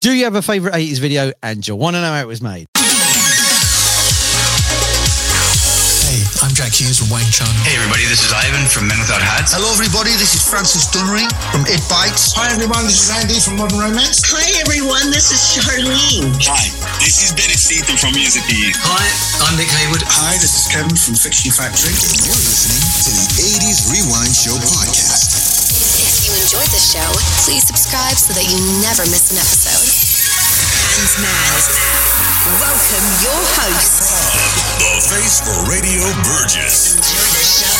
Do you have a favorite 80s video and you want to know how it was made? Hey, I'm Jack Hughes from Wang Chung. Hey everybody, this is Ivan from Men Without Hats. Hello everybody, this is Francis Dunnery from It Bites. Hi everyone, this is Andy from Modern Romance. Hi everyone, this is Charlene. Hi, this is Benny Seaton from Music E. Hi, I'm Nick Hayward. Hi, this is Kevin from Fiction Factory. And you're listening to the 80s Rewind Show podcast. If enjoyed the show, please subscribe so that you never miss an episode. And now, welcome your host, the face for Radio Burgess. Enjoy the show.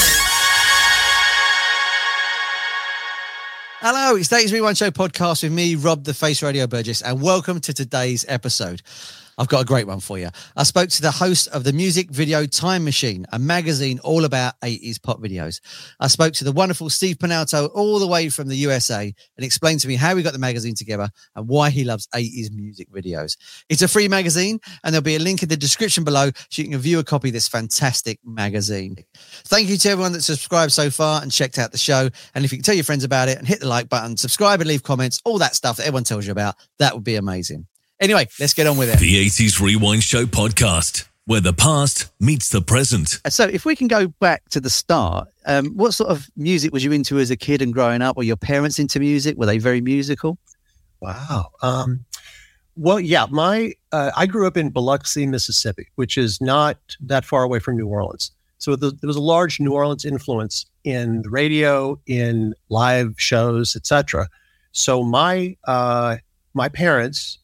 Hello, it's Dave's Rewind Show podcast with me, Rob the Face Radio Burgess, and welcome to today's episode. I've got a great one for you. I spoke to the host of the music video Time Machine, a magazine all about 80s pop videos. I spoke to the wonderful Steve Pitalo all the way from the USA and explained to me how we got the magazine together and why he loves 80s music videos. It's a free magazine, and there'll be a link in the description below so you can view a copy of this fantastic magazine. Thank you to everyone that subscribed so far and checked out the show. And if you can tell your friends about it and hit the like button, subscribe and leave comments, all that stuff that everyone tells you about, that would be amazing. Anyway, let's get on with it. The 80s Rewind Show podcast, where the past meets the present. So, if we can go back to the start, um, what sort of music was you into as a kid and growing up? Were your parents into music? Were they very musical? Wow. Um, well, yeah, my uh, I grew up in Biloxi, Mississippi, which is not that far away from New Orleans. So the, there was a large New Orleans influence in the radio, in live shows, etc. So my uh, my parents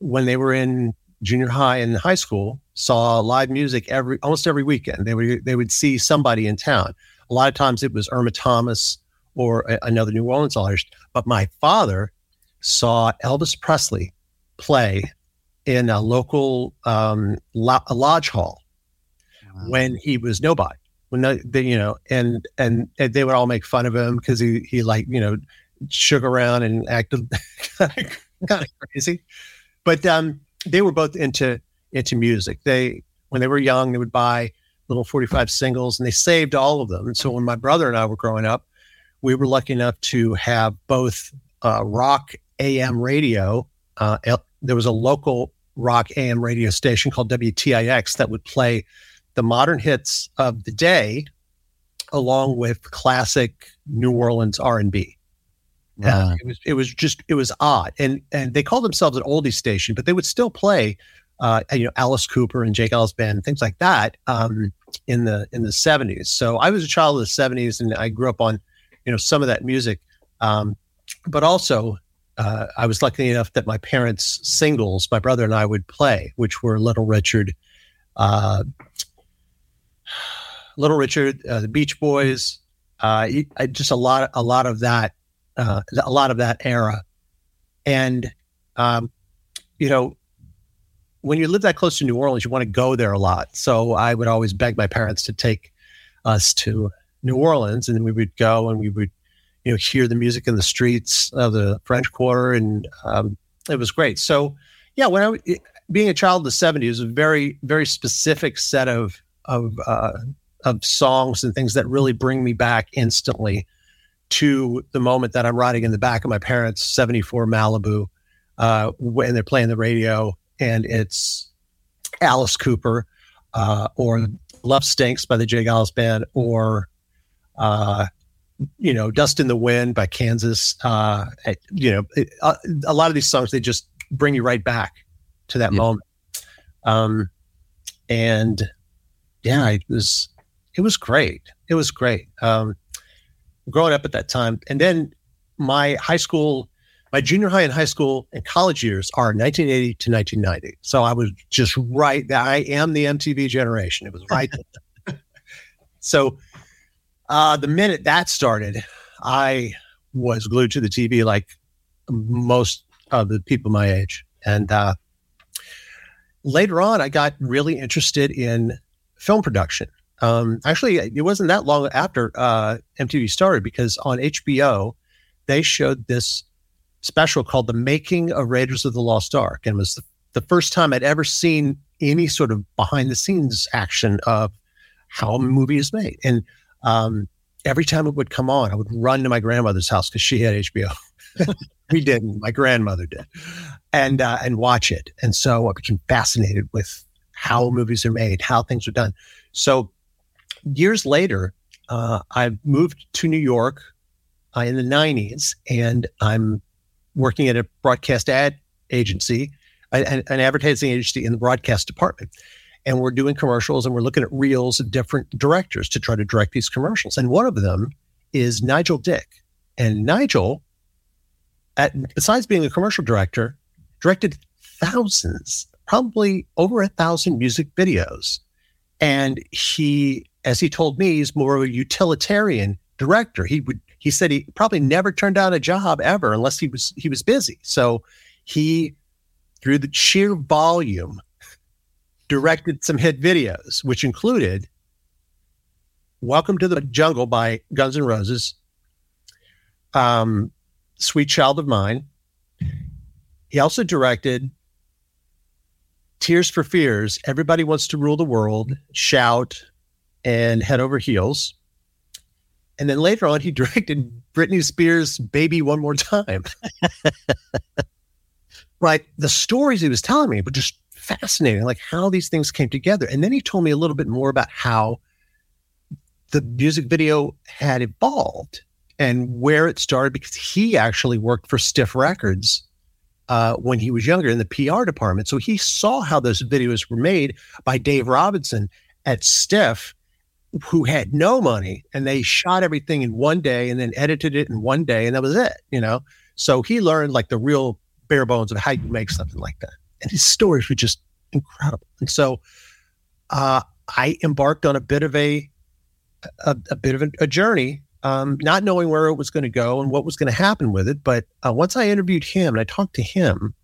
when they were in junior high and high school saw live music every almost every weekend. They would they would see somebody in town. A lot of times it was Irma Thomas or a, another New Orleans artist. But my father saw Elvis Presley play in a local um, lo- a lodge hall wow. when he was nobody. When they, you know, and, and and they would all make fun of him because he he like you know shook around and acted kind of crazy but um, they were both into into music. They when they were young, they would buy little 45 singles and they saved all of them. And so when my brother and I were growing up, we were lucky enough to have both uh, rock AM radio. Uh, there was a local rock AM radio station called WTIX that would play the modern hits of the day along with classic New Orleans R&B. Uh, it was it was just it was odd, and and they called themselves an oldie station, but they would still play, uh, you know, Alice Cooper and J. Geils Band and things like that um, in the in the seventies. So I was a child of the seventies, and I grew up on, you know, some of that music, um, but also uh, I was lucky enough that my parents' singles, my brother and I would play, which were Little Richard, uh, Little Richard, uh, the Beach Boys, uh, just a lot a lot of that uh, a lot of that era. And, um, you know, when you live that close to New Orleans, you want to go there a lot. So I would always beg my parents to take us to New Orleans, and then we would go and we would, you know, hear the music in the streets of the French Quarter, and um, it was great. So, yeah, when I being a child of the '70s, was a very, very specific set of of uh, of songs and things that really bring me back instantly to the moment that I'm riding in the back of my parents' 74 Malibu uh, when they're playing the radio and it's Alice Cooper uh, or Love Stinks by the J. Geils Band or, uh, you know, Dust in the Wind by Kansas. Uh, you know, it, uh, a lot of these songs, they just bring you right back to that yeah. moment. Um, and yeah, it was, it was great. It was great. Um, growing up at that time. And then my high school, my junior high and high school and college years are 1980 to 1990. So I was just right. that I am the MTV generation. It was right. so uh, the minute that started, I was glued to the TV like most of the people my age. And uh, later on, I got really interested in film production. Um, actually, it wasn't that long after uh, MTV started because on HBO, they showed this special called The Making of Raiders of the Lost Ark. And it was the, the first time I'd ever seen any sort of behind the scenes action of how a movie is made. And um, every time it would come on, I would run to my grandmother's house because she had HBO. we didn't. My grandmother did, and uh, and watch it. And so I became fascinated with how movies are made, how things are done. So years later, uh, I moved to New York uh, in the '90s, and I'm working at a broadcast ad agency, an, an advertising agency in the broadcast department. And we're doing commercials and we're looking at reels of different directors to try to direct these commercials. And one of them is Nigel Dick. And Nigel at, besides being a commercial director, directed thousands, probably over a thousand music videos. And he, as he told me, he's more of a utilitarian director. He would he said he probably never turned down a job ever unless he was he was busy. So he, through the sheer volume, directed some hit videos, which included "Welcome to the Jungle" by Guns N' Roses, um, Sweet Child of Mine. He also directed Tears for Fears, Everybody Wants to Rule the World, Shout, and Head Over Heels. And then later on, he directed Britney Spears' Baby One More Time. right. The stories he was telling me were just fascinating, like how these things came together. And then he told me a little bit more about how the music video had evolved and where it started because he actually worked for Stiff Records uh, when he was younger in the PR department. So he saw how those videos were made by Dave Robinson at Stiff, who had no money, and they shot everything in one day and then edited it in one day, and that was it. You know, so he learned like the real bare bones of how you make something like that, and his stories were just incredible. And so uh, I embarked on a bit of a a, a bit of a, a journey um, not knowing where it was going to go and what was going to happen with it. But uh, once I interviewed him and I talked to him,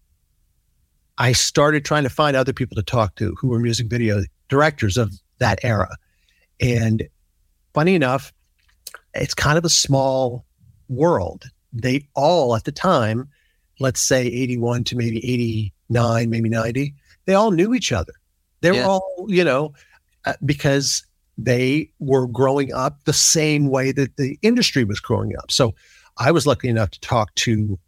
I started trying to find other people to talk to who were music video directors of that era. And funny enough, it's kind of a small world. They all at the time, let's say 81 to maybe 89, maybe 90, they all knew each other. They were yeah. all, you know, uh, because they were growing up the same way that the industry was growing up. So I was lucky enough to talk to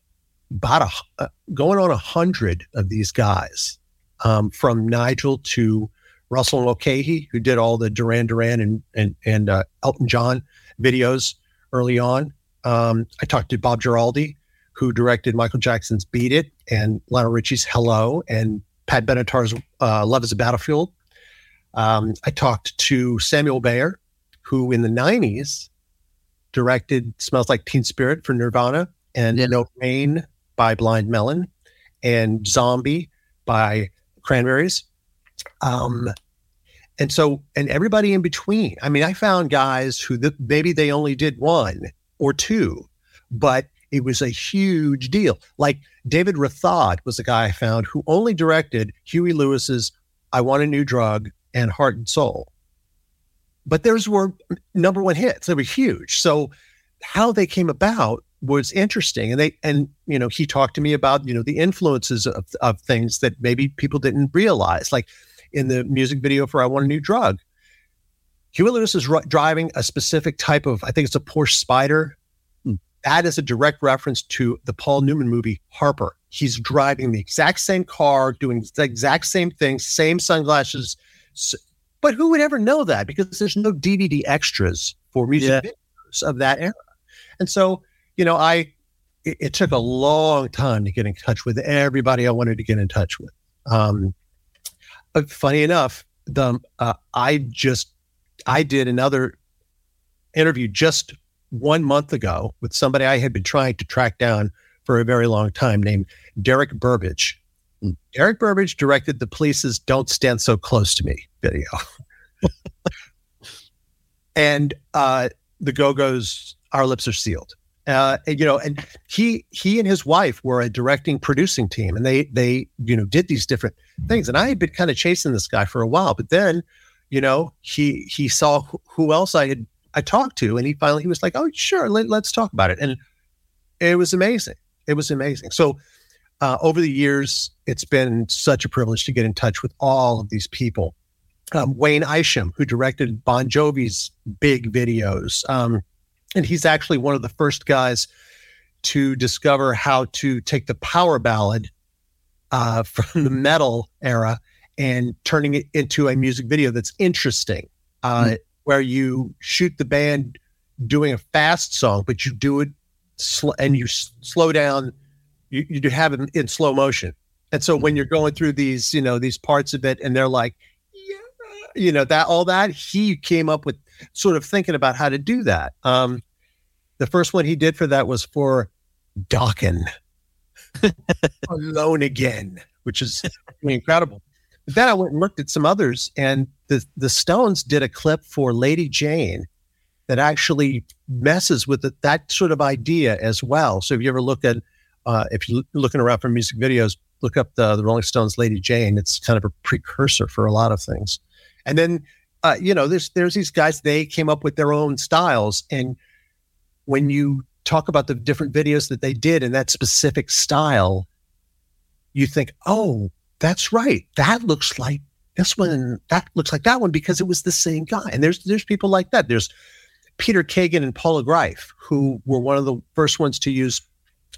about a, uh, going on a hundred of these guys, um, from Nigel to Russell Mulcahy, who did all the Duran Duran and and and uh, Elton John videos early on. Um, I talked to Bob Giraldi, who directed Michael Jackson's "Beat It" and Lionel Richie's "Hello" and Pat Benatar's uh, "Love Is a Battlefield." Um, I talked to Samuel Bayer, who in the 90s directed Smells Like Teen Spirit for Nirvana and yeah. No Rain by Blind Melon and Zombie by Cranberries. Um, and so, and everybody in between. I mean, I found guys who maybe they only did one or two, but it was a huge deal. Like David Rathod was a guy I found who only directed Huey Lewis's I Want a New Drug and Heart and Soul. But those were number one hits. They were huge. So how they came about was interesting. And they and you know, he talked to me about, you know, the influences of, of things that maybe people didn't realize. Like in the music video for I Want a New Drug. Huey Lewis is r- driving a specific type of, I think it's a Porsche Spider. Hmm. That is a direct reference to the Paul Newman movie Harper. He's driving the exact same car, doing the exact same thing, same sunglasses, but who would ever know that? Because there's no DVD extras for music yeah. videos of that era. And so, you know, I it, it, took a long time to get in touch with everybody I wanted to get in touch with. Um, funny enough, the uh, I just I did another interview just one month ago with somebody I had been trying to track down for a very long time named Derek Burbidge. Derek Burbidge directed the police's Don't Stand So Close to Me video. and uh, the Go Go's Our Lips Are Sealed. Uh, and, you know, and he he and his wife were a directing producing team, and they they you know did these different things. And I had been kind of chasing this guy for a while, but then, you know, he he saw who else I had I talked to, and he finally he was like, "Oh, sure, let, us talk about it." And it was amazing. It was amazing. So uh, over the years, it's been such a privilege to get in touch with all of these people. Um, Wayne Isham, who directed Bon Jovi's big videos. Um, and he's actually one of the first guys to discover how to take the power ballad uh, from the metal era and turning it into a music video that's interesting, uh, mm where you shoot the band doing a fast song, but you do it sl- and you s- slow down. You, you have it in slow motion, and so when you're going through these, you know, these parts of it, and they're like, yeah, you know, that all that he came up with, sort of thinking about how to do that. Um, the first one he did for that was for Dokken. Alone again, which is incredible. But then I went and looked at some others, and the the Stones did a clip for Lady Jane that actually messes with the, that sort of idea as well. So if you ever look at, uh, if you're looking around for music videos, look up the the Rolling Stones Lady Jane. It's kind of a precursor for a lot of things. And then, uh, you know, there's there's these guys. They came up with their own styles, and when you talk about the different videos that they did in that specific style, you think, oh, that's right. That looks like this one. That looks like that one because it was the same guy. And there's there's people like that. There's Peter Kagan and Paula Greif, who were one of the first ones to use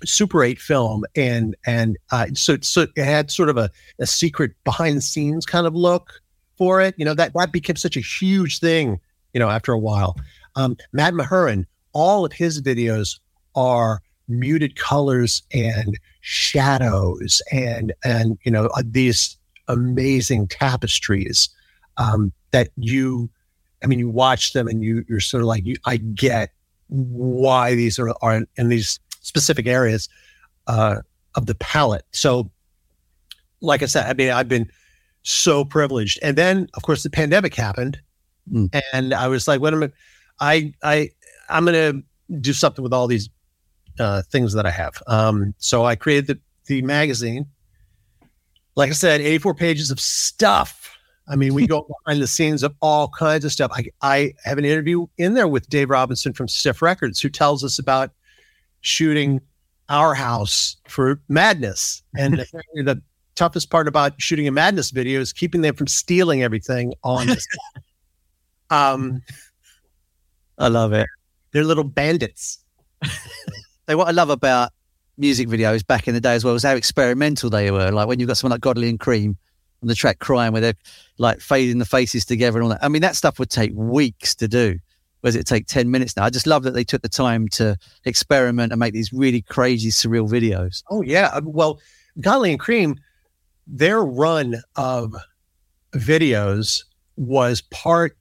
Super 8 film, and and uh, so so it had sort of a, a secret behind the scenes kind of look for it. You know that that became such a huge thing. You know, after a while, um, Matt Mahurin, all of his videos are muted colors and shadows and and you know uh, these amazing tapestries um, that you i mean you watch them and you you're sort of like you i get why these are are in these specific areas uh, of the palette so like i said i mean i've been so privileged and then of course the pandemic happened mm. and i was like wait a minute i i i'm gonna do something with all these uh, things that I have. Um, so I created the, the magazine. Like I said, 84 pages of stuff. I mean, we go behind the scenes of all kinds of stuff. I, I have an interview in there with Dave Robinson from Stiff Records, who tells us about shooting our house for Madness. And the toughest part about shooting a Madness video is keeping them from stealing everything on Um, I love it. They're little bandits. They what I love about music videos back in the day as well was how experimental they were. Like when you've got someone like Godley and Creme on the track crying where they're like fading the faces together and all that. I mean, that stuff would take weeks to do. Whereas it take 10 minutes now. I just love that they took the time to experiment and make these really crazy, surreal videos. Oh, yeah. Uh, well, Godley and Creme, their run of videos was part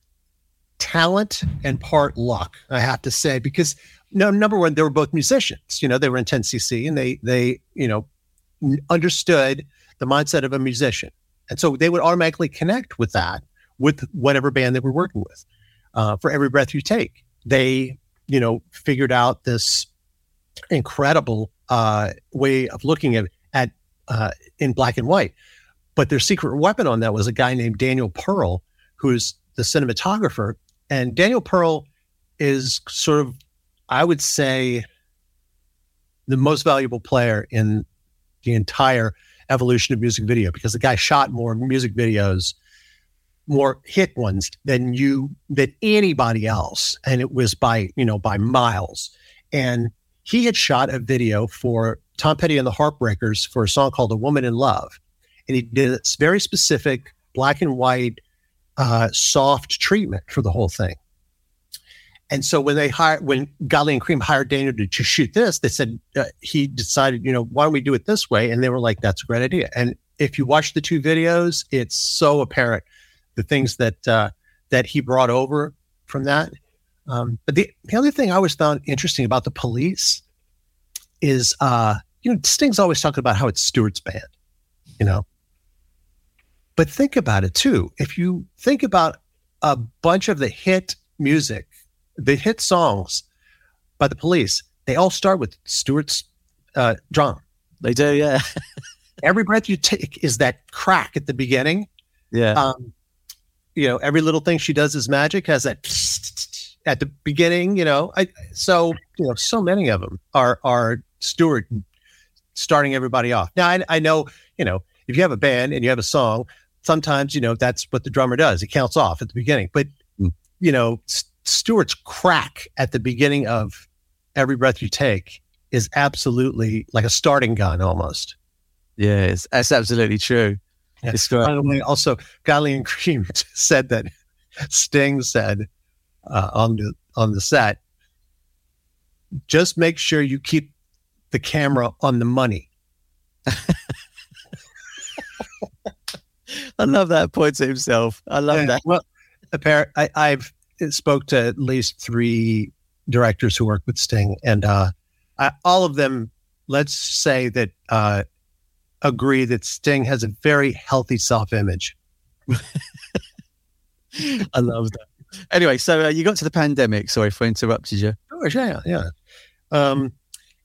talent and part luck, I have to say, because no, number one, they were both musicians. You know, they were in 10cc and they they you know understood the mindset of a musician, and so they would automatically connect with that with whatever band they were working with. Uh, for every breath you take, they you know figured out this incredible uh, way of looking at at uh, in black and white. But their secret weapon on that was a guy named Daniel Pearl, who's the cinematographer. And Daniel Pearl is sort of I would say the most valuable player in the entire evolution of music video because the guy shot more music videos, more hit ones than you than anybody else, and it was by you know by miles. And he had shot a video for Tom Petty and the Heartbreakers for a song called "A Woman in Love," and he did this very specific black and white, uh, soft treatment for the whole thing. And so when they hired, when Godley and Creme hired Daniel to, to shoot this, they said uh, he decided, you know, why don't we do it this way? And they were like, that's a great idea. And if you watch the two videos, it's so apparent the things that uh, that he brought over from that. Um, but the, the other thing I always found interesting about the police is, uh, you know, Sting's always talking about how it's Stewart's band, you know. But think about it too. If you think about a bunch of the hit music the hit songs by the police, they all start with Stewart's uh, drum. They do, yeah. every breath you take is that crack at the beginning. Yeah. Um, you know, every little thing she does is magic has that at the beginning, you know. I so you know, so many of them are are Stewart starting everybody off. Now I, I know, you know, if you have a band and you have a song, sometimes, you know, that's what the drummer does. He counts off at the beginning. But mm. you know, Stewart's crack at the beginning of every breath you take is absolutely like a starting gun almost. Yeah, it's, that's absolutely true. Yeah. It's By the way, also, Godley and Creme said that Sting said uh, on the on the set, just make sure you keep the camera on the money. I love that point to himself. I love yeah, that. Well, apparent, I, I've spoke to at least three directors who work with Sting, and uh, I, all of them, let's say that uh, agree that Sting has a very healthy self image. I love that. Anyway, so uh, you got to the pandemic. Sorry if I interrupted you. Oh, yeah, yeah. Um,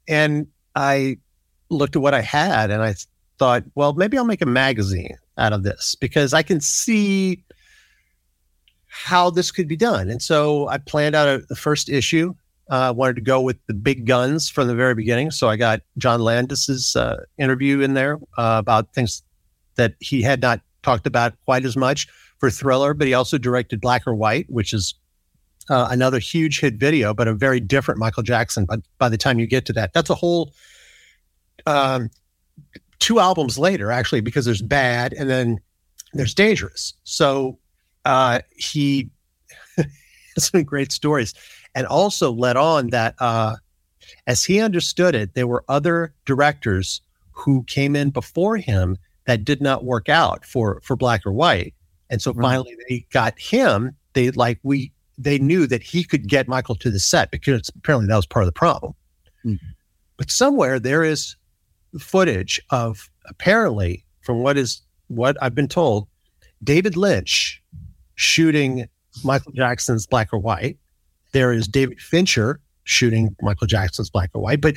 and I looked at what I had and I thought, well, maybe I'll make a magazine out of this because I can see how this could be done. And so I planned out a, the first issue I uh, wanted to go with the big guns from the very beginning. So I got John Landis's uh, interview in there uh, about things that he had not talked about quite as much for Thriller, but he also directed Black or White, which is uh, another huge hit video, but a very different Michael Jackson. But by the time you get to that, that's a whole um, two albums later, actually, because there's Bad and then there's Dangerous. So uh, he has some great stories and also let on that, uh, as he understood it, there were other directors who came in before him that did not work out for for Black or White, and so right. finally they got him. They like we they knew that he could get Michael to the set because apparently that was part of the problem. Mm-hmm. But somewhere there is footage of apparently, from what is what I've been told, David Lynch shooting Michael Jackson's Black or White there is David Fincher shooting Michael Jackson's Black or White, but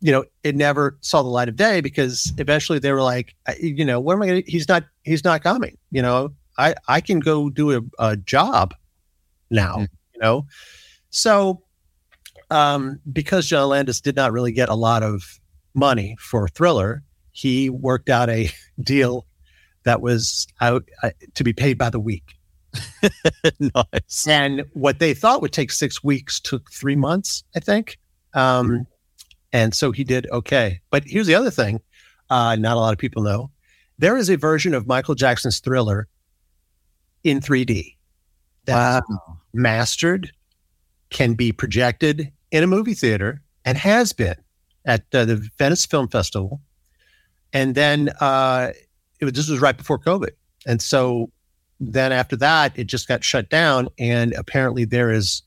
you know, it never saw the light of day because eventually they were like, you know, what am I to, he's not, he's not coming, you know, I, I can go do a, a job now, mm. you know? So, um, because John Landis did not really get a lot of money for Thriller, he worked out a deal that was out uh, to be paid by the week. nice. And what they thought would take six weeks took three months, I think. Um, mm-hmm. and so he did okay. But here's the other thing uh, not a lot of people know. There is a version of Michael Jackson's Thriller in 3D that's wow. mastered, can be projected in a movie theater, and has been at uh, the Venice Film Festival. And then uh, it was, this was right before COVID. And so then after that, it just got shut down. And apparently, there is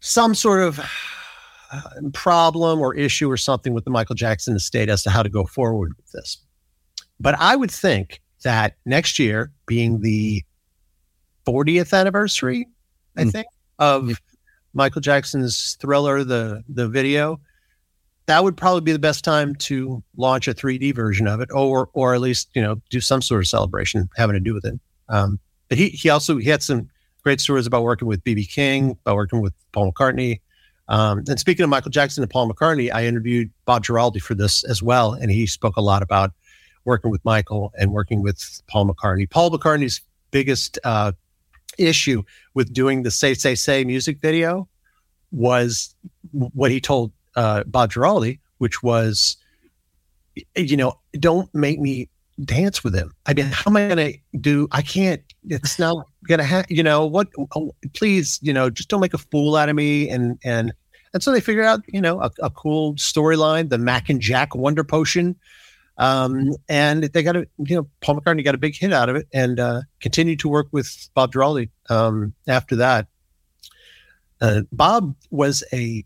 some sort of uh, problem or issue or something with the Michael Jackson estate as to how to go forward with this. But I would think that next year, being the 40th anniversary, I mm. think, of Michael Jackson's Thriller, the the video, that would probably be the best time to launch a 3D version of it, or or at least you know do some sort of celebration having to do with it. Um, but he he also he had some great stories about working with BB King, about working with Paul McCartney. Um, and speaking of Michael Jackson and Paul McCartney, I interviewed Bob Giraldi for this as well, and he spoke a lot about working with Michael and working with Paul McCartney. Paul McCartney's biggest uh, issue with doing the "Say Say Say" music video was what he told uh, Bob Giraldi, which was, you know, don't make me dance with him. I mean, how am I going to do? I can't. It's not going to happen. You know what? Oh, please, you know, just don't make a fool out of me. And and and so they figured out, you know, a, a cool storyline, the Mac and Jack Wonder Potion. Um, and they got a, you know, Paul McCartney got a big hit out of it and uh, continued to work with Bob Giraldi um, after that. Uh, Bob was a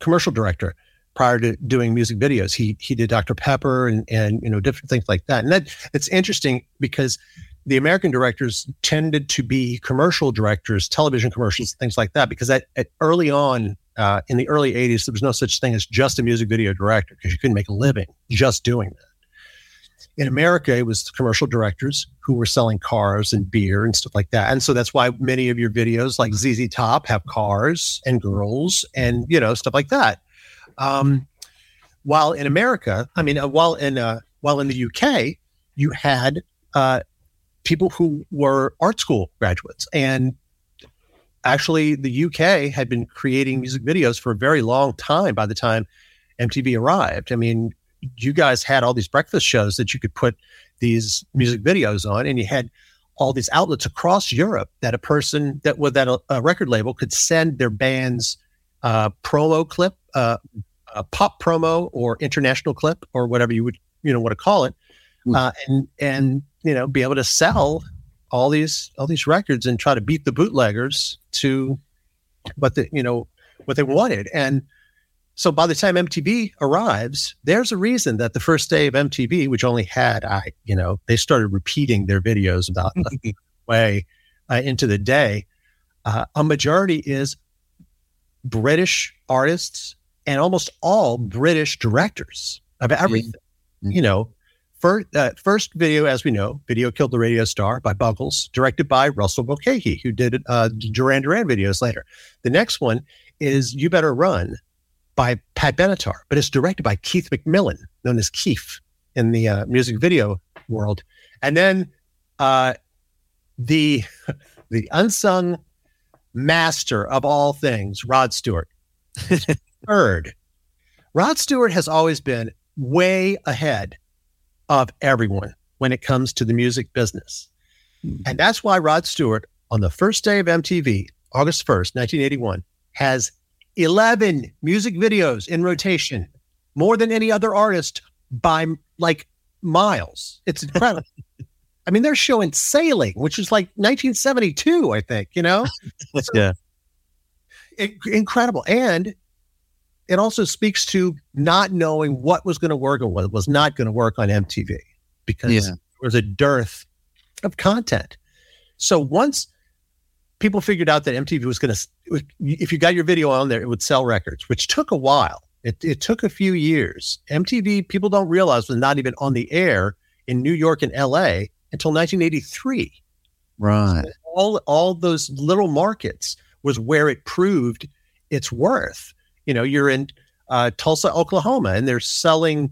commercial director prior to doing music videos. He he did Dr. Pepper and and you know different things like that. And that it's interesting because the American directors tended to be commercial directors, television commercials, things like that, because at, at early on uh, in the early 80s, there was no such thing as just a music video director because you couldn't make a living just doing that. In America, it was commercial directors who were selling cars and beer and stuff like that. And so that's why many of your videos, like ZZ Top, have cars and girls and, you know, stuff like that. Um, while in America, I mean, uh, while in uh, while in the UK, you had uh, people who were art school graduates, and actually, the UK had been creating music videos for a very long time. By the time MTV arrived, I mean, you guys had all these breakfast shows that you could put these music videos on, and you had all these outlets across Europe that a person that with that a, a record label could send their band's uh, promo clip, uh, a pop promo or international clip or whatever you would you know want to call it, hmm. uh, and and you know be able to sell all these all these records and try to beat the bootleggers to what the you know what they wanted and so by the time MTV arrives, there's a reason that the first day of MTV, which only had I, you know, they started repeating their videos about the way uh, into the day. Uh, a majority is British artists and almost all British directors of everything. Mm-hmm. You know, first, uh, first video, as we know, Video Killed the Radio Star by Buggles, directed by Russell Mulcahy, who did uh, Duran Duran videos later. The next one is You Better Run by Pat Benatar, but it's directed by Keith McMillan, known as Keef in the uh, music video world. And then uh, the the unsung master of all things, Rod Stewart. Third, Rod Stewart has always been way ahead of everyone when it comes to the music business. Hmm. And that's why Rod Stewart, on the first day of MTV, August 1st, 1981, has 11 music videos in rotation, more than any other artist by like miles. It's incredible. I mean, they're showing Sailing, which is like 1972, I think, you know? So, yeah. It, incredible. And it also speaks to not knowing what was going to work or what was not going to work on MTV because yeah. there was a dearth of content. So once people figured out that MTV was going to, if you got your video on there, it would sell records, which took a while. It, it took a few years. MTV, people don't realize, was not even on the air in New York and LA until 1983. Right. So all, all those little markets was where it proved its worth. You know, you're in uh, Tulsa, Oklahoma, and they're selling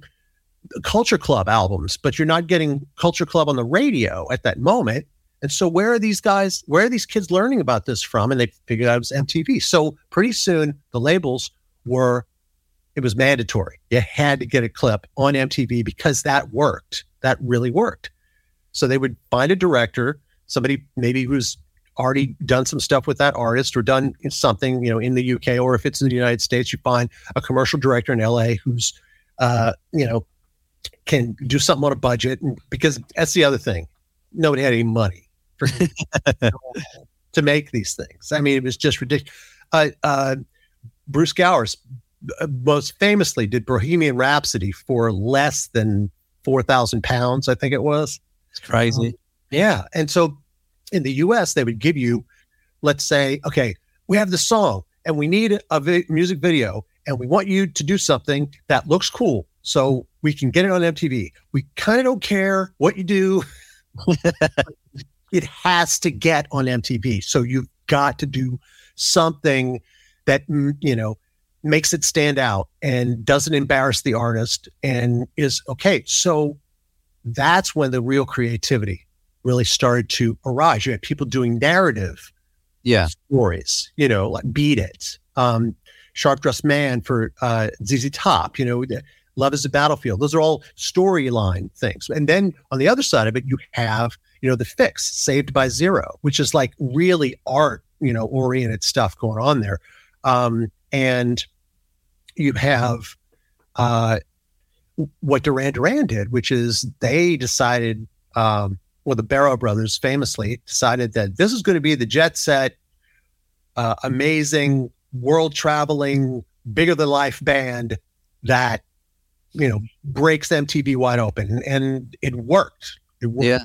Culture Club albums, but you're not getting Culture Club on the radio at that moment. And so, where are these guys? Where are these kids learning about this from? And they figured out it was MTV. So, pretty soon, the labels were, it was mandatory. You had to get a clip on MTV because that worked. That really worked. So, they would find a director, somebody maybe who's already done some stuff with that artist or done something, you know, in the UK, or if it's in the United States, you find a commercial director in LA who's, uh, you know, can do something on a budget. Because that's the other thing. Nobody had any money for to make these things. I mean, it was just ridiculous. Uh, uh, Bruce Gowers uh, most famously did Bohemian Rhapsody for less than 4,000 pounds, I think it was. It's crazy. Um, yeah. And so in the US, they would give you, let's say, okay, we have the song and we need a vi- music video and we want you to do something that looks cool so we can get it on MTV. We kind of don't care what you do. it has to get on MTV. So you've got to do something that, mm, you know, makes it stand out and doesn't embarrass the artist and is okay. So that's when the real creativity really started to arise. You had people doing narrative yeah. stories, you know, like Beat It, um, Sharp Dressed Man for uh, ZZ Top, you know, Love is a Battlefield. Those are all storyline things. And then on the other side of it, you have, you know, The Fix, Saved by Zero, which is like really art, you know, oriented stuff going on there. Um, and you have uh, what Duran Duran did, which is they decided um, well, the Berrow brothers famously decided that this is going to be the jet set, uh, amazing, world traveling, bigger than life band that, you know, breaks MTV wide open. And, it worked. It worked. Yeah.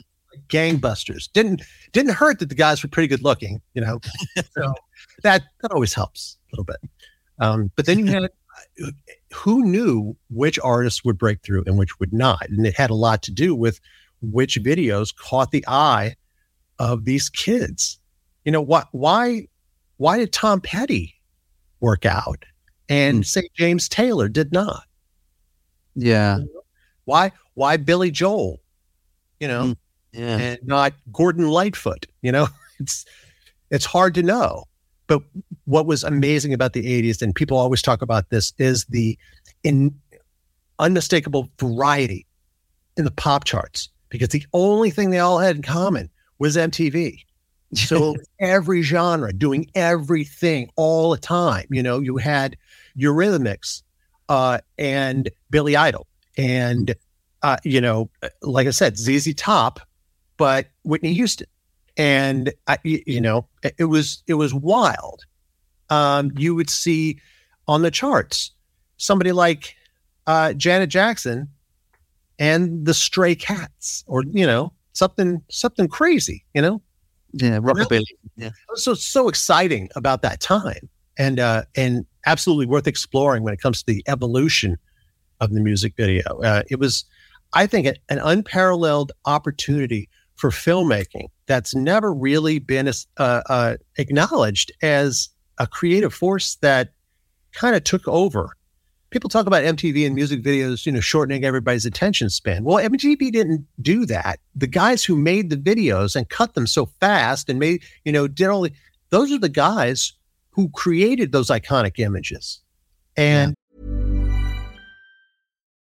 Gangbusters. Didn't didn't hurt that the guys were pretty good looking, you know. so that that always helps a little bit. Um, but then you had who knew which artists would break through and which would not, and it had a lot to do with which videos caught the eye of these kids. You know what? Why why did Tom Petty work out and mm. say James Taylor did not? Yeah. Why why Billy Joel? You know, mm. Yeah. and not Gordon Lightfoot, you know? It's it's hard to know. But what was amazing about the 80s, and people always talk about this, is the in unmistakable variety in the pop charts because the only thing they all had in common was MTV. So every genre doing everything all the time. You know, you had Eurythmics uh, and Billy Idol, and uh, you know, like I said, ZZ Top, but Whitney Houston, and I, you know, it was it was wild. Um, you would see on the charts somebody like uh, Janet Jackson and the Stray Cats, or you know, something something crazy, you know. Yeah, rockabilly. Yeah. So so exciting about that time, and uh, and absolutely worth exploring when it comes to the evolution of the music video. Uh, it was, I think, an unparalleled opportunity for filmmaking that's never really been uh, uh, acknowledged as a creative force that kind of took over people talk about MTV and music videos, you know, shortening everybody's attention span. Well, MTV didn't do that. The guys who made the videos and cut them so fast and made, you know, did the, those are the guys who created those iconic images. And.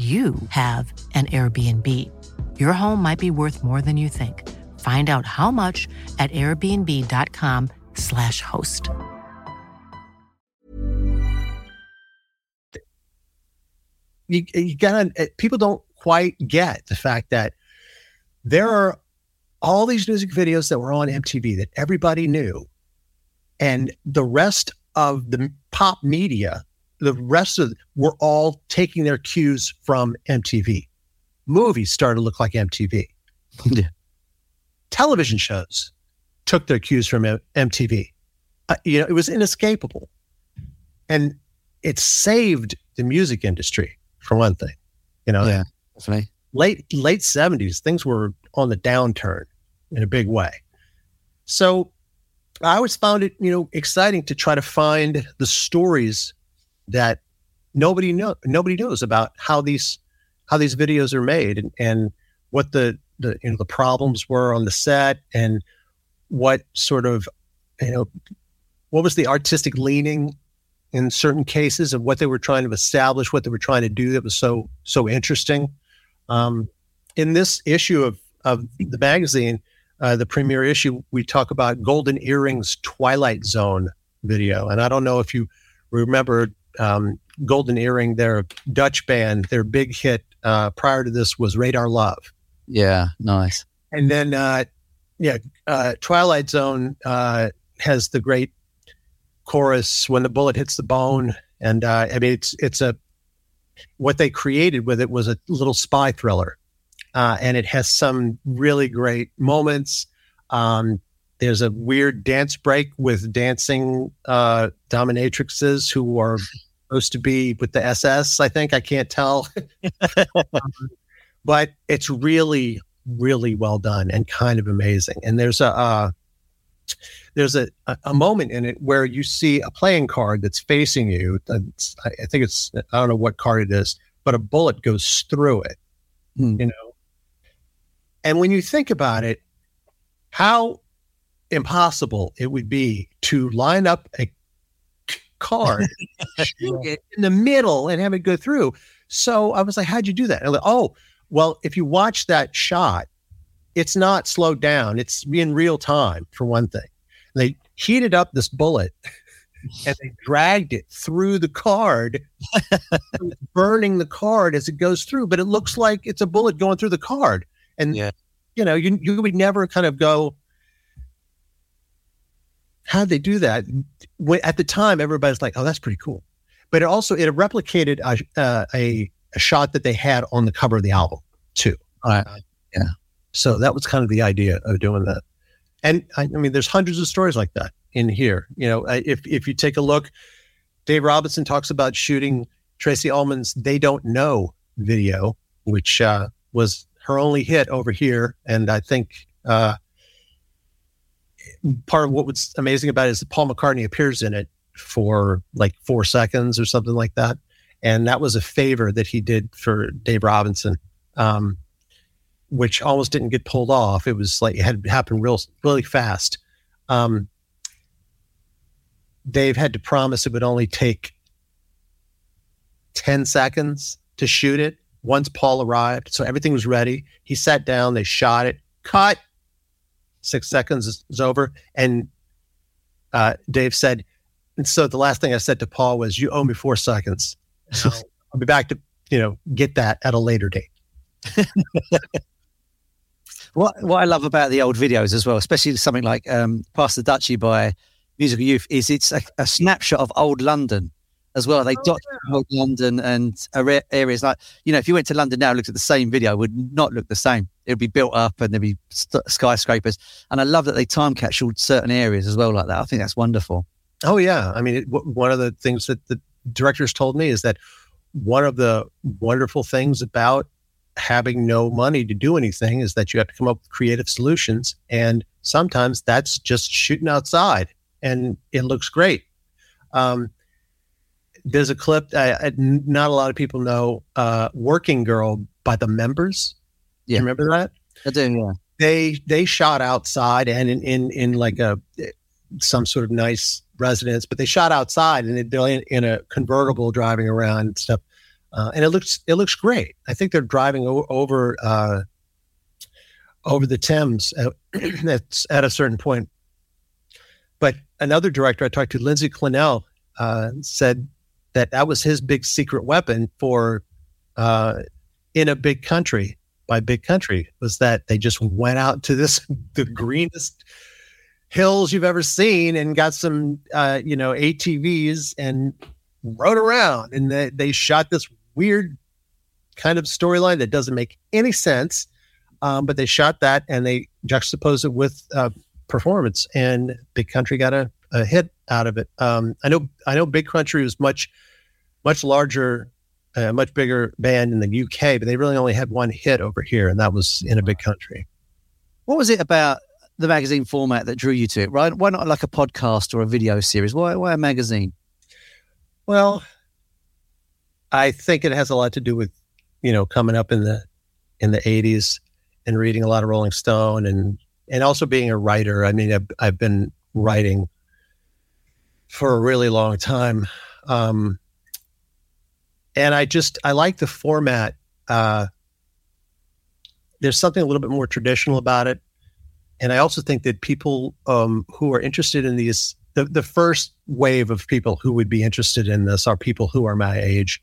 you have an Airbnb. Your home might be worth more than you think. Find out how much at airbnb.com/slash host. You, you gotta, eh, people don't quite get the fact that there are all these music videos that were on MTV that everybody knew, and the rest of the pop media the rest of were all taking their cues from MTV. Movies started to look like MTV. Yeah. Television shows took their cues from M- MTV. Uh, you know, it was inescapable, and it saved the music industry for one thing. You know, yeah, definitely. Late late seventies, things were on the downturn in a big way. So I always found it, you know, exciting to try to find the stories that nobody know nobody knows about how these how these videos are made and, and what the the you know the problems were on the set and what sort of you know what was the artistic leaning in certain cases of what they were trying to establish what they were trying to do that was so so interesting. Um, in this issue of of the magazine uh, the premiere issue we talk about Golden Earring's twilight zone video. And i don't know if you remember um, Golden Earring, their Dutch band, their big hit uh, prior to this was Radar Love. Yeah, nice. And then, uh, yeah, uh, Twilight Zone uh, has the great chorus "When the bullet hits the bone," and uh, I mean, it's it's a what they created with it was a little spy thriller, uh, and it has some really great moments. Um, there's a weird dance break with dancing uh, dominatrixes who are supposed to be with the SS. I think I can't tell, but it's really really well done and kind of amazing. And there's a uh, there's a, a moment in it where you see a playing card that's facing you. That's, I think it's I don't know what card it is, but a bullet goes through it. Hmm. You know, and when you think about it, how impossible it would be to line up a card shoot it in the middle and have it go through. So I was like, how'd you do that? And like, oh, well, if you watch that shot, it's not slowed down. It's in real time, for one thing. And they heated up this bullet and they dragged it through the card, burning the card as it goes through. But it looks like it's a bullet going through the card. And, Yeah. you know, you, you would never kind of go, how'd they do that? At the time, everybody's like, oh, that's pretty cool. But it also, it replicated a, uh, a, a shot that they had on the cover of the album too. Right. Yeah. So that was kind of the idea of doing that. And I, I mean, there's hundreds of stories like that in here. You know, uh, if if you take a look, Dave Robinson talks about shooting Tracey Ullman's "They Don't Know" video, which uh, was her only hit over here, and I think uh, part of what was amazing about it is that Paul McCartney appears in it for like four seconds or something like that, and that was a favor that he did for Dave Robinson. Um, which almost didn't get pulled off. It was like it had happened real, really fast. Um, Dave had to promise it would only take 10 seconds to shoot it once Paul arrived. So everything was ready. He sat down, they shot it, cut. Six seconds is, over. And uh, Dave said, and so the last thing I said to Paul was, You owe me four seconds. I'll, I'll be back to, you know, get that at a later date. What what I love about the old videos as well, especially something like um, "Pass the Dutchie" by Musical Youth, is it's a, a snapshot of old London as well. They document old London and areas like you know, if you went to London now, and looked at the same video, it would not look the same. It would be built up and there'd be st- skyscrapers. And I love that they time capsuled certain areas as well like that. I think that's wonderful. Oh yeah, I mean, it, w- one of the things that the directors told me is that one of the wonderful things about having no money to do anything is that you have to come up with creative solutions, and sometimes that's just shooting outside, and it looks great. Um, there's a clip I, I- not a lot of people know, uh, "Working Girl" by the Members. Yeah. You remember that? I do, yeah. they they shot outside and in in, in like a some sort of nice residence, but they shot outside and they're in, in a convertible driving around and stuff, uh, and it looks it looks great. I think they're driving o- over uh, over the Thames at, at, at a certain point. But another director I talked to, Lindsay Clennell, uh, said that that was his big secret weapon for uh, in a big country by big country was that they just went out to this the greenest hills you've ever seen and got some uh, you know ATVs and rode around. And they, they shot this weird kind of storyline that doesn't make any sense um, but they shot that and they juxtaposed it with uh, performance. And big country got a, a hit out of it um, i know i know big country was much much larger a much bigger band in the UK, but they really only had one hit over here, and that was in a big country. What was it about the magazine format that drew you to it? Right? Why not like a podcast or a video series? Why why a magazine? Well, I think it has a lot to do with you know coming up in the in the '80s and reading a lot of Rolling Stone and and also being a writer. I mean, I've, I've been writing for a really long time. Um, and I just I like the format. Uh, there's something a little bit more traditional about it, and I also think that people um, who are interested in these the the first wave of people who would be interested in this are people who are my age,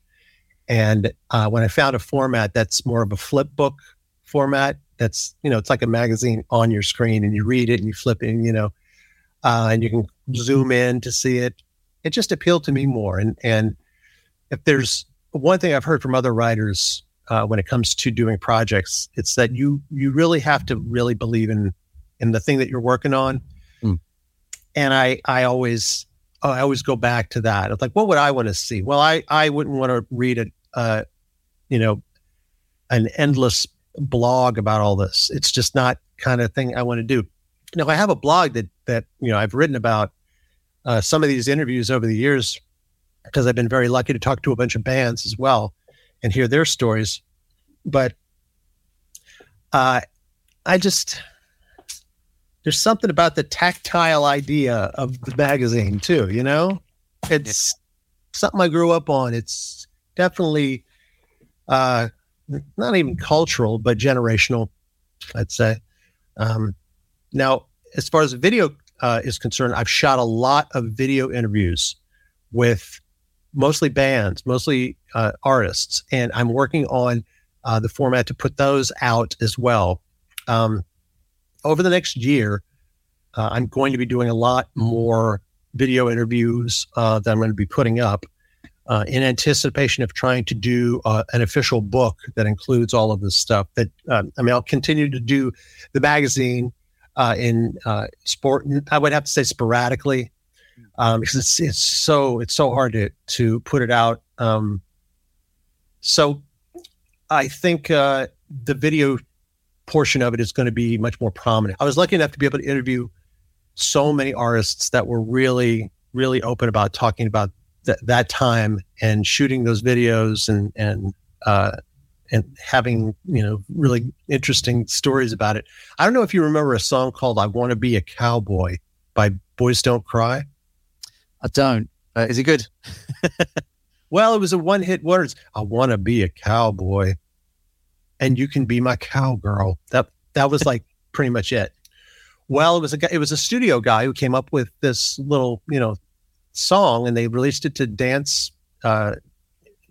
and uh, when I found a format that's more of a flip book format, that's you know it's like a magazine on your screen and you read it and you flip it, and, you know, uh, and you can zoom in to see it. It just appealed to me more, and and if there's one thing I've heard from other writers uh, when it comes to doing projects, it's that you you really have to really believe in in the thing that you're working on. Mm. And I I always I always go back to that. It's like, what would I want to see? Well, I I wouldn't want to read a uh, you know an endless blog about all this. It's just not kind of thing I want to do. Now I have a blog that that you know I've written about uh, some of these interviews over the years because I've been very lucky to talk to a bunch of bands as well and hear their stories. But uh, I just there's something about the tactile idea of the magazine too. You know, it's something I grew up on. It's definitely uh, not even cultural, but generational. I'd say. Um, now, as far as video uh, is concerned, I've shot a lot of video interviews with mostly bands, mostly uh, artists, and I'm working on uh, the format to put those out as well. Um, over the next year, uh, I'm going to be doing a lot more video interviews uh, that I'm going to be putting up uh, in anticipation of trying to do an official book that includes all of this stuff. That um, I mean, I'll continue to do the magazine uh, in uh, sport. I would have to say sporadically um, because it's it's so it's so hard to to put it out. Um, so I think uh, the video portion of it is going to be much more prominent. I was lucky enough to be able to interview so many artists that were really really open about talking about th- that time and shooting those videos and and uh, and having you know really interesting stories about it. I don't know if you remember a song called "I Want to Be a Cowboy" by Boys Don't Cry. I don't. Uh, is it good? well, it was a one-hit words. I want to be a cowboy, and you can be my cowgirl. That that was like pretty much it. Well, it was a guy, it was a studio guy who came up with this little you know song, and they released it to dance. Uh,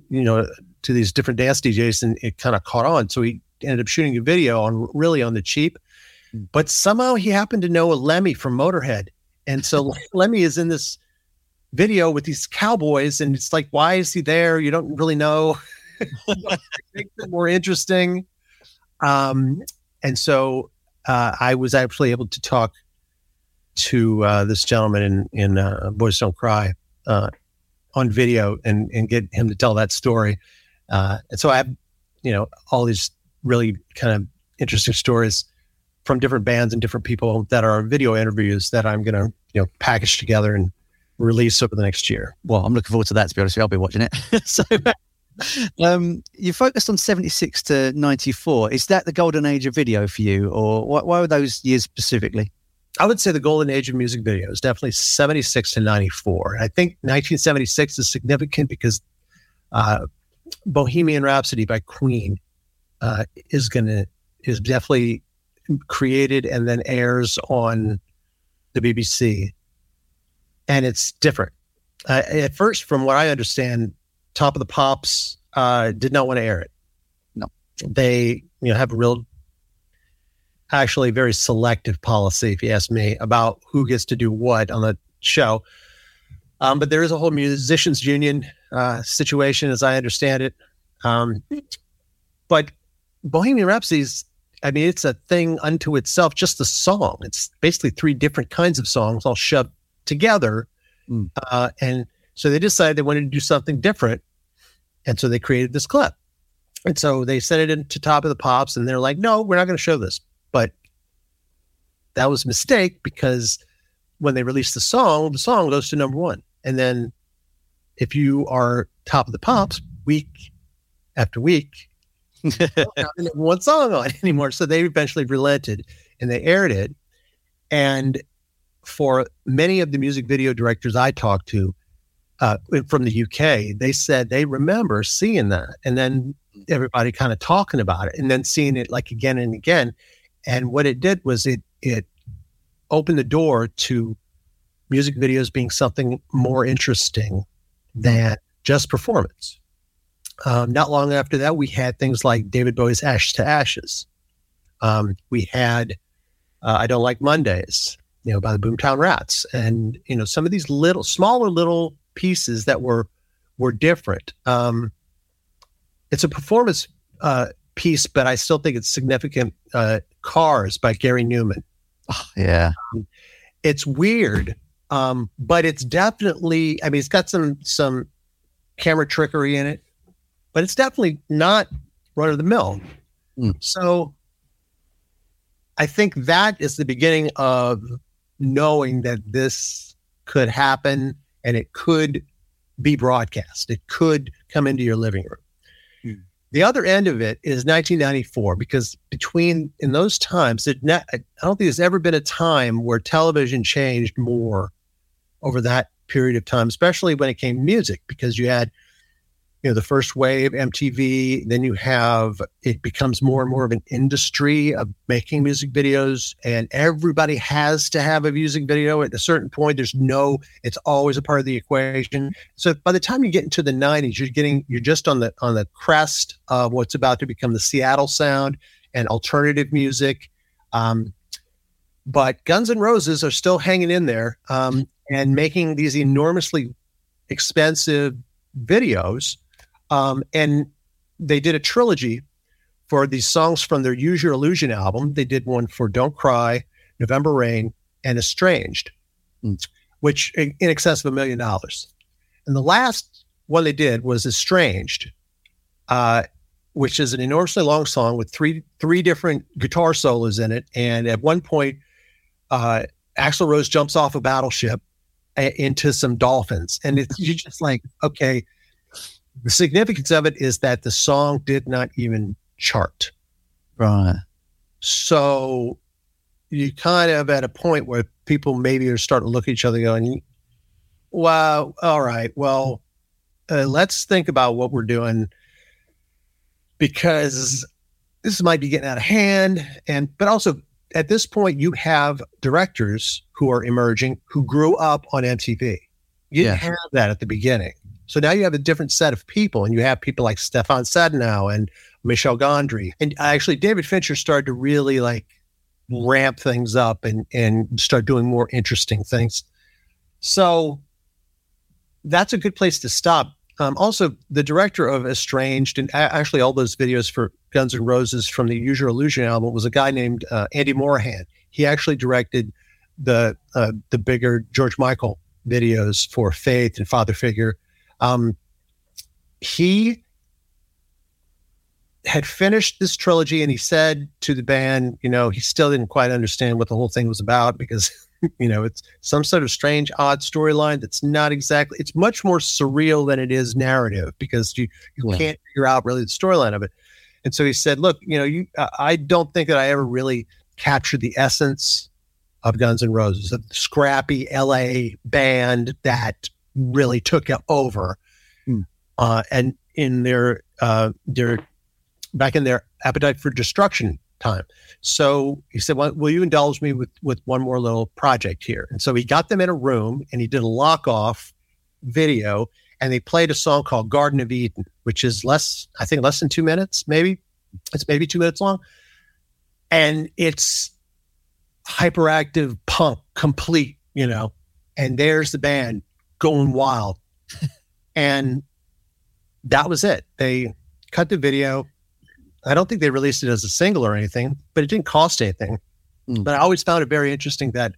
you know, to these different dance DJs, and it kind of caught on. So he ended up shooting a video on really on the cheap. Hmm. But somehow he happened to know a Lemmy from Motorhead, and so Lemmy is in this video with these cowboys, and it's like, why is he there? You don't really know. Makes it more interesting. Um, and so uh, I was actually able to talk to uh, this gentleman in in uh, Boys Don't Cry uh, on video and and get him to tell that story. Uh, and so I have, you know, all these really kind of interesting stories from different bands and different people that are video interviews that I'm going to, you know, package together and release over the next year. Well, I'm looking forward to that. To be honest, with you. I'll be watching it. so, um, you focused on 76 to 94. Is that the golden age of video for you, or why, why were those years specifically? I would say the golden age of music videos, definitely 76 to 94. I think 1976 is significant because uh, Bohemian Rhapsody by Queen uh, is going to is definitely created and then airs on the BBC, and it's different. Uh, at first, from what I understand, Top of the Pops uh, did not want to air it. No, they you know have a real, actually very selective policy, if you ask me, about who gets to do what on the show. Um, but there is a whole musicians union uh, situation, as I understand it. Um, but Bohemian Rhapsody's, I mean, it's a thing unto itself, just the song. It's basically three different kinds of songs all shoved together. Mm. Uh, and so they decided they wanted to do something different. And so they created this clip. And so they sent it into Top of the Pops, and they're like, no, we're not going to show this. But that was a mistake because when they released the song, the song goes to number one. And then if you are top of the pops week after week, one song on anymore. So they eventually relented and they aired it. And for many of the music video directors I talked to uh, from the UK, they said they remember seeing that and then everybody kind of talking about it and then seeing it like again and again. And what it did was it it opened the door to music videos being something more interesting than just performance. Um, not long after that, we had things like David Bowie's Ashes to Ashes. Um, we had uh, I Don't Like Mondays, you know, by the Boomtown Rats. And, you know, some of these little, smaller little pieces that were were different. Um, it's a performance uh, piece, but I still think it's significant. Uh, Cars by Gary Numan. Oh, yeah. Um, it's weird um, but it's definitely, I mean, it's got some some camera trickery in it, but it's definitely not run of the mill. Mm. So I think that is the beginning of knowing that this could happen and it could be broadcast. It could come into your living room. Hmm. The other end of it is 1994, because between in those times, it I don't think there's ever been a time where television changed more over that period of time, especially when it came to music, because you had you know the first wave mtv then you have it becomes more and more of an industry of making music videos and everybody has to have a music video. At a certain point there's no it's always a part of the equation. So by the time you get into the 90s you're getting you're just on the on the crest of what's about to become the seattle sound and alternative music. Um, but guns N' roses are still hanging in there. Um, and making these enormously expensive videos um, and they did a trilogy for these songs from their Use Your Illusion album. They did one for Don't Cry, November Rain, and Estranged, mm. which in excess of a million dollars. And the last one they did was Estranged, uh, which is an enormously long song with three three different guitar solos in it. And at one point, uh, Axl Rose jumps off a battleship a- into some dolphins, and it's you're just like, okay, the significance of it is that the song did not even chart. Right. So you kind of at a point where people maybe are starting to look at each other going, wow, all right, well, uh, let's think about what we're doing because this might be getting out of hand. And, but also at this point, you have directors who are emerging who grew up on MTV. You didn't have that at the beginning. So now you have a different set of people, and you have people like Stefan Sednaoui and Michel Gondry. And actually, David Fincher started to really like ramp things up and, and start doing more interesting things. So that's a good place to stop. Um, also, the director of Estranged and actually all those videos for Guns N' Roses from the Your Illusion album was a guy named uh, Andy Morahan. He actually directed the uh, the bigger George Michael videos for Faith and Father Figure um, he had finished this trilogy and he said to the band, you know, he still didn't quite understand what the whole thing was about because, you know, it's some sort of strange, odd storyline that's not exactly, it's much more surreal than it is narrative because you, you yeah. can't figure out really the storyline of it. And so he said, look, you know, you, I don't think that I ever really captured the essence of Guns N' Roses, a scrappy LA band that really took it over. Mm. Uh, and in their uh, their back in their appetite for destruction time. So he said, well, "Will you indulge me with with one more little project here?" And so he got them in a room and he did a lock off video, and they played a song called "Garden of Eden," which is less, I think, less than two minutes, maybe. It's maybe two minutes long, and it's hyperactive punk complete, you know. And there's the band going wild. and that was it. They cut the video. I don't think they released it as a single or anything, but it didn't cost anything. Mm. But I always found it very interesting that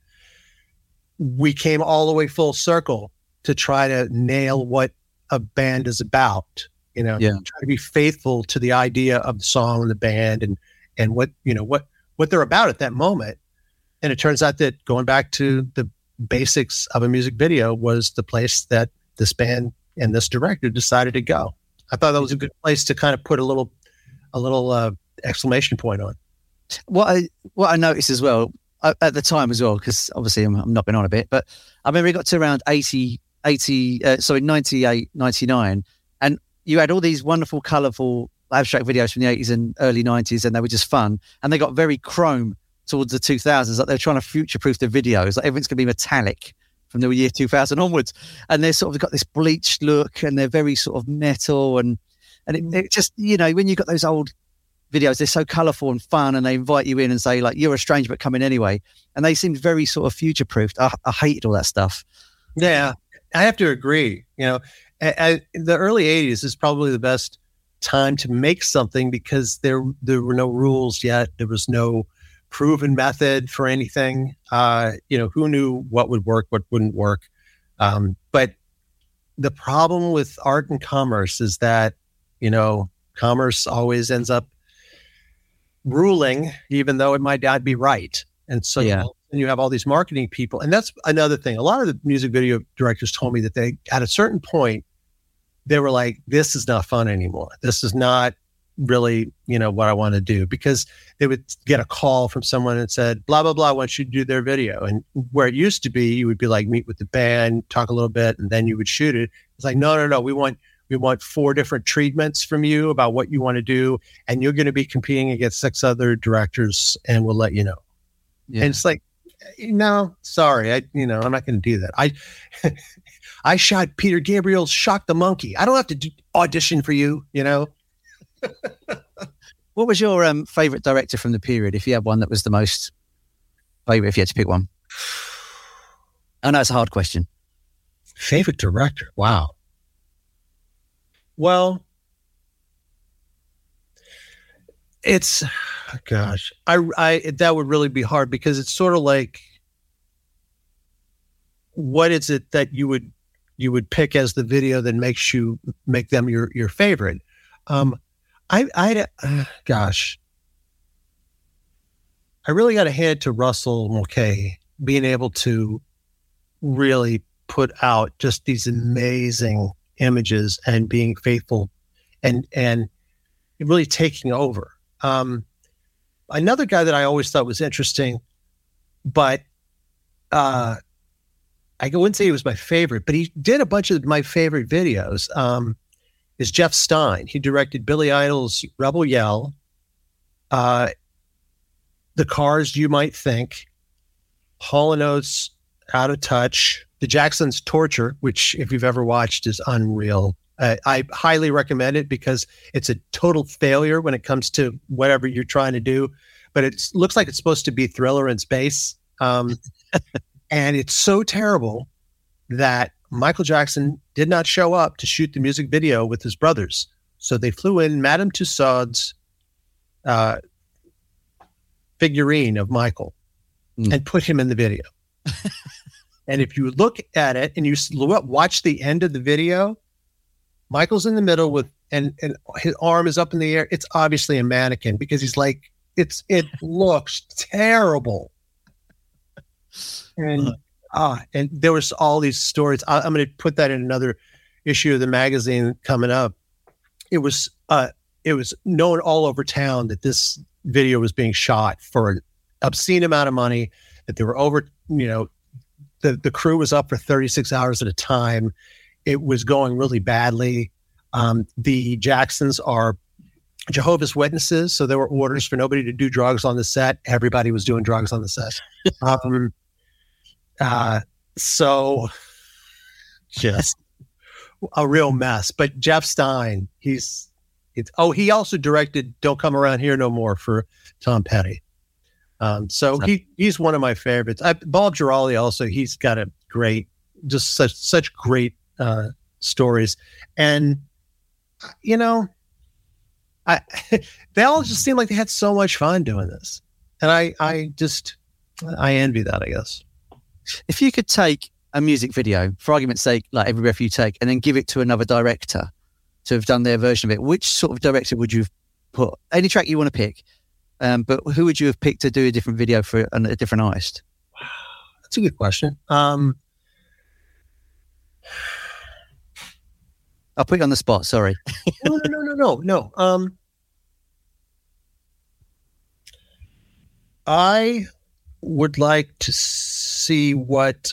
we came all the way full circle to try to nail what a band is about. You know, yeah. try to be faithful to the idea of the song and the band and and what you know what what they're about at that moment. And it turns out that going back to the basics of a music video was the place that this band and this director decided to go. I thought that was a good place to kind of put a little, a little uh, exclamation point on. What I what I noticed as well uh, at the time as well, because obviously I'm, I'm on a bit, but I remember it got to around 80, 80 uh, sorry, 98, 99, and you had all these wonderful, colourful abstract videos from the 80s and early 90s, and they were just fun, and they got very chrome towards the 2000s. Like they're trying to future proof the videos. Like everything's going to be metallic from the year 2000 onwards. And they're sort of got this bleached look and they're very sort of metal. And, and it, mm. it just, you know, when you've got those old videos, they're so colorful and fun and they invite you in and say, like, you're a stranger, but come in anyway. And they seemed very sort of future proofed. I, I hated all that stuff. Yeah, I have to agree. You know, I, I, the early 80s is probably the best time to make something because there there were no rules yet. There was no proven method for anything. Uh, you know, who knew what would work, what wouldn't work. Um, but the problem with art and commerce is that, you know, commerce always ends up ruling, even though it might not be right. And so Yeah. and you have all these marketing people. And that's another thing. A lot of the music video directors told me that they, at a certain point, they were like, this is not fun anymore. This is not really, you know, what I want to do because they would get a call from someone and said, blah, blah, blah, wants you to do their video. And where it used to be, you would be like, meet with the band, talk a little bit, and then you would shoot it. It's like, no, no, no, we want, we want four different treatments from you about what you want to do. And you're going to be competing against six other directors and we'll let you know. Yeah. And it's like, eh, no, sorry, I, you know, I'm not going to do that. I, I shot Peter Gabriel's "Shock the Monkey." I don't have to do, audition for you, you know. What was your um, favorite director from the period? If you had one that was the most favorite, if you had to pick one. I know it's a hard question. Favorite director? Wow. Well, it's gosh, I, I that would really be hard because it's sort of like, what is it that you would you would pick as the video that makes you make them your your favorite? Um, I I uh, gosh, I really got to hand to Russell Mulcahy being able to really put out just these amazing images and being faithful and and really taking over. Um, another guy that I always thought was interesting, but uh, I wouldn't say he was my favorite, but he did a bunch of my favorite videos. Um, is Jeff Stein? He directed Billy Idol's Rebel Yell, uh, The Cars You Might Think, Hall and Oates Out of Touch, The Jacksons Torture, which if you've ever watched is unreal. Uh, I highly recommend it because it's a total failure when it comes to whatever you're trying to do. But it looks like it's supposed to be thriller in space. Um, and it's so terrible that Michael Jackson did not show up to shoot the music video with his brothers. So they flew in Madame Tussauds uh, figurine of Michael Mm. and put him in the video. and if you look at it and you watch the end of the video, Michael's in the middle with and and his arm is up in the air. It's obviously a mannequin because he's like it's it looks terrible. And ah, and there was all these stories. I, I'm going to put that in another issue of the magazine coming up. It was uh it was known all over town that this video was being shot for an obscene amount of money. That they were over, you know, the the crew was up for 36 hours at a time. It was going really badly. Um, the Jacksons are Jehovah's Witnesses, so there were orders for nobody to do drugs on the set. Everybody was doing drugs on the set. um, uh, so just a real mess. But Jeff Stein, he's it's oh, he also directed "Don't Come Around Here No More" for Tom Petty. Um, so he he's one of my favorites. I, Bob Giraldi also he's got a great, just such such great uh, stories, and you know, I they all just seem like they had so much fun doing this, and I I just I envy that. I guess. If you could take a music video, for argument's sake, like Every Breath You Take, and then give it to another director to have done their version of it, which sort of director would you have put? Any track you want to pick, um, but who would you have picked to do a different video for a, a different artist? That's a good question. Um, I'll put you on the spot. Sorry. no, no, no, no, no, no. Um, I would like to see what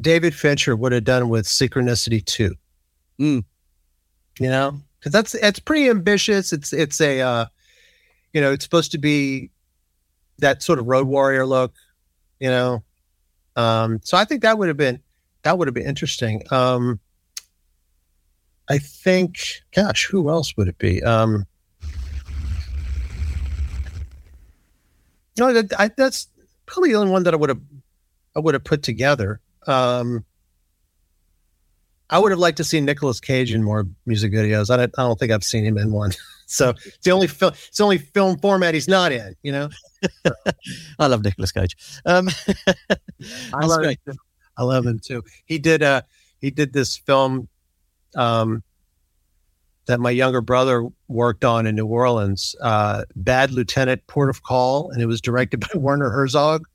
David Fincher would have done with Synchronicity Two. Mm. You know, because that's it's pretty ambitious. It's it's a uh, you know it's supposed to be that sort of road warrior look. You know, um, so I think that would have been that would have been interesting. Um, I think, gosh, who else would it be? Um, no, that, I, that's probably the only one that I would have I would have put together. Um, I would have liked to see Nicolas Cage in more music videos. I don't, I don't think I've seen him in one. So it's the only film. It's the only film format he's not in. You know. I love Nicolas Cage. Um, I love great. him. I love him too. He did uh he did this film um that my younger brother worked on in New Orleans, uh, Bad Lieutenant Port of Call, and it was directed by Werner Herzog.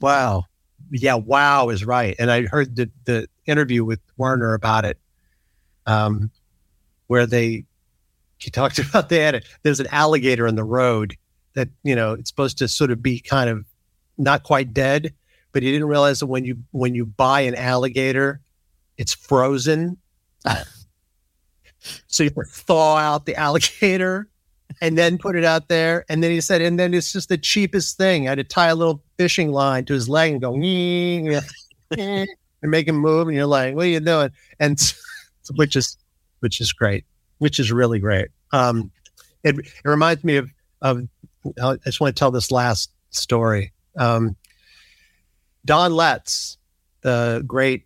Wow. Yeah, wow is right. And I heard the, the interview with Werner about it, um, where they he talked about a, there's an alligator in the road that you know it's supposed to sort of be kind of not quite dead, but he didn't realize that when you when you buy an alligator, it's frozen. so you thaw out the alligator and then put it out there. And then he said, and then it's just the cheapest thing. I had to tie a little fishing line to his leg and go and make him move. And you're like, what are you doing? And which is which is great, which is really great. Um, it, it reminds me of of. I just want to tell this last story. Um, Don Letts, the great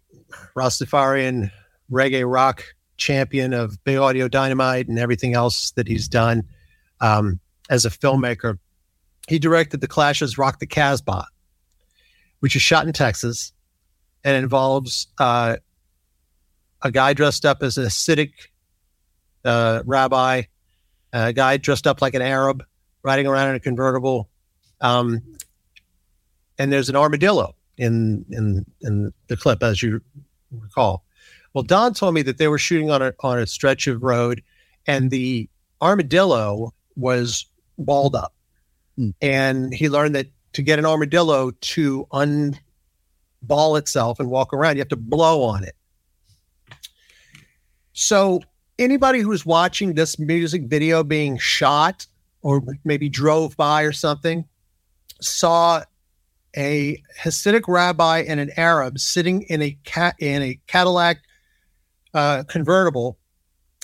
Rastafarian reggae rock champion of Big Audio Dynamite and everything else that he's done um, as a filmmaker. He directed the Clash's Rock the Casbah, which is shot in Texas and involves uh, a guy dressed up as a Hasidic uh, rabbi, a guy dressed up like an Arab, riding around in a convertible. Um, and there's an armadillo in in in the clip, as you recall. Well, Don told me that they were shooting on a on a stretch of road, and the armadillo was balled up, mm. and he learned that to get an armadillo to unball itself and walk around, you have to blow on it. So anybody who's watching this music video being shot or maybe drove by or something saw a Hasidic rabbi and an Arab sitting in a cat in a Cadillac uh, convertible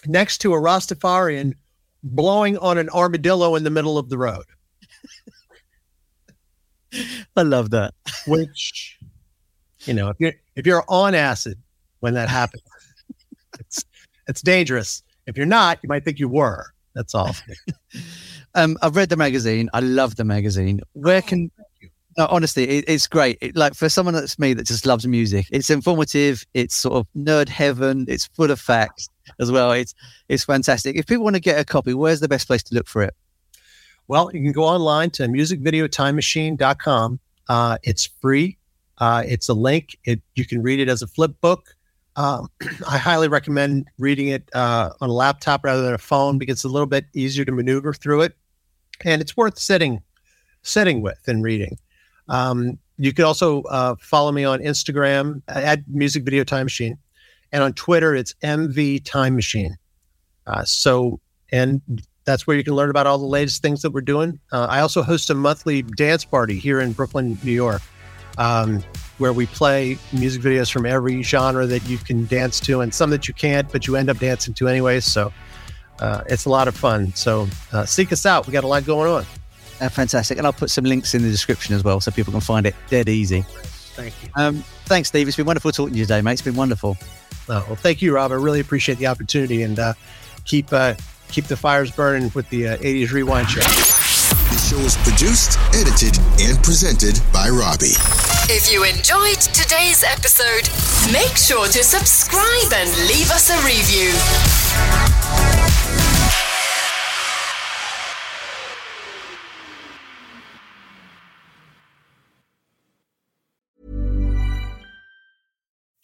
next to a Rastafarian blowing on an armadillo in the middle of the road. I love that. Which, you know, if you're if you're on acid when that happens, it's it's dangerous. If you're not, you might think you were. That's all. um, I've read the magazine. I love the magazine. Where can no, honestly, it, it's great. It, like for someone that's me that just loves music, it's informative. It's sort of nerd heaven. It's full of facts as well. It's it's fantastic. If people want to get a copy, where's the best place to look for it? Well, you can go online to musicvideotimemachine.com. Uh, it's free. Uh, it's a link. It you can read it as a flip book. Um, I highly recommend reading it uh, on a laptop rather than a phone because it's a little bit easier to maneuver through it, and it's worth sitting sitting with and reading. Um, you can also uh, follow me on Instagram at Music Video Time Machine, and on Twitter it's MV Time Machine. Uh, so, and that's where you can learn about all the latest things that we're doing. Uh, I also host a monthly dance party here in Brooklyn, New York, um, where we play music videos from every genre that you can dance to, and some that you can't, but you end up dancing to anyway. So, uh, it's a lot of fun. So, uh, seek us out. We got a lot going on. Uh, fantastic. And I'll put some links in the description as well so people can find it dead easy. Thank you. Um, thanks, Steve. It's been wonderful talking to you today, mate. It's been wonderful. Oh, well, thank you, Rob. I really appreciate the opportunity and uh, keep uh, keep the fires burning with the uh, 80s Rewind Show. The show is produced, edited, and presented by Robbie. If you enjoyed today's episode, make sure to subscribe and leave us a review.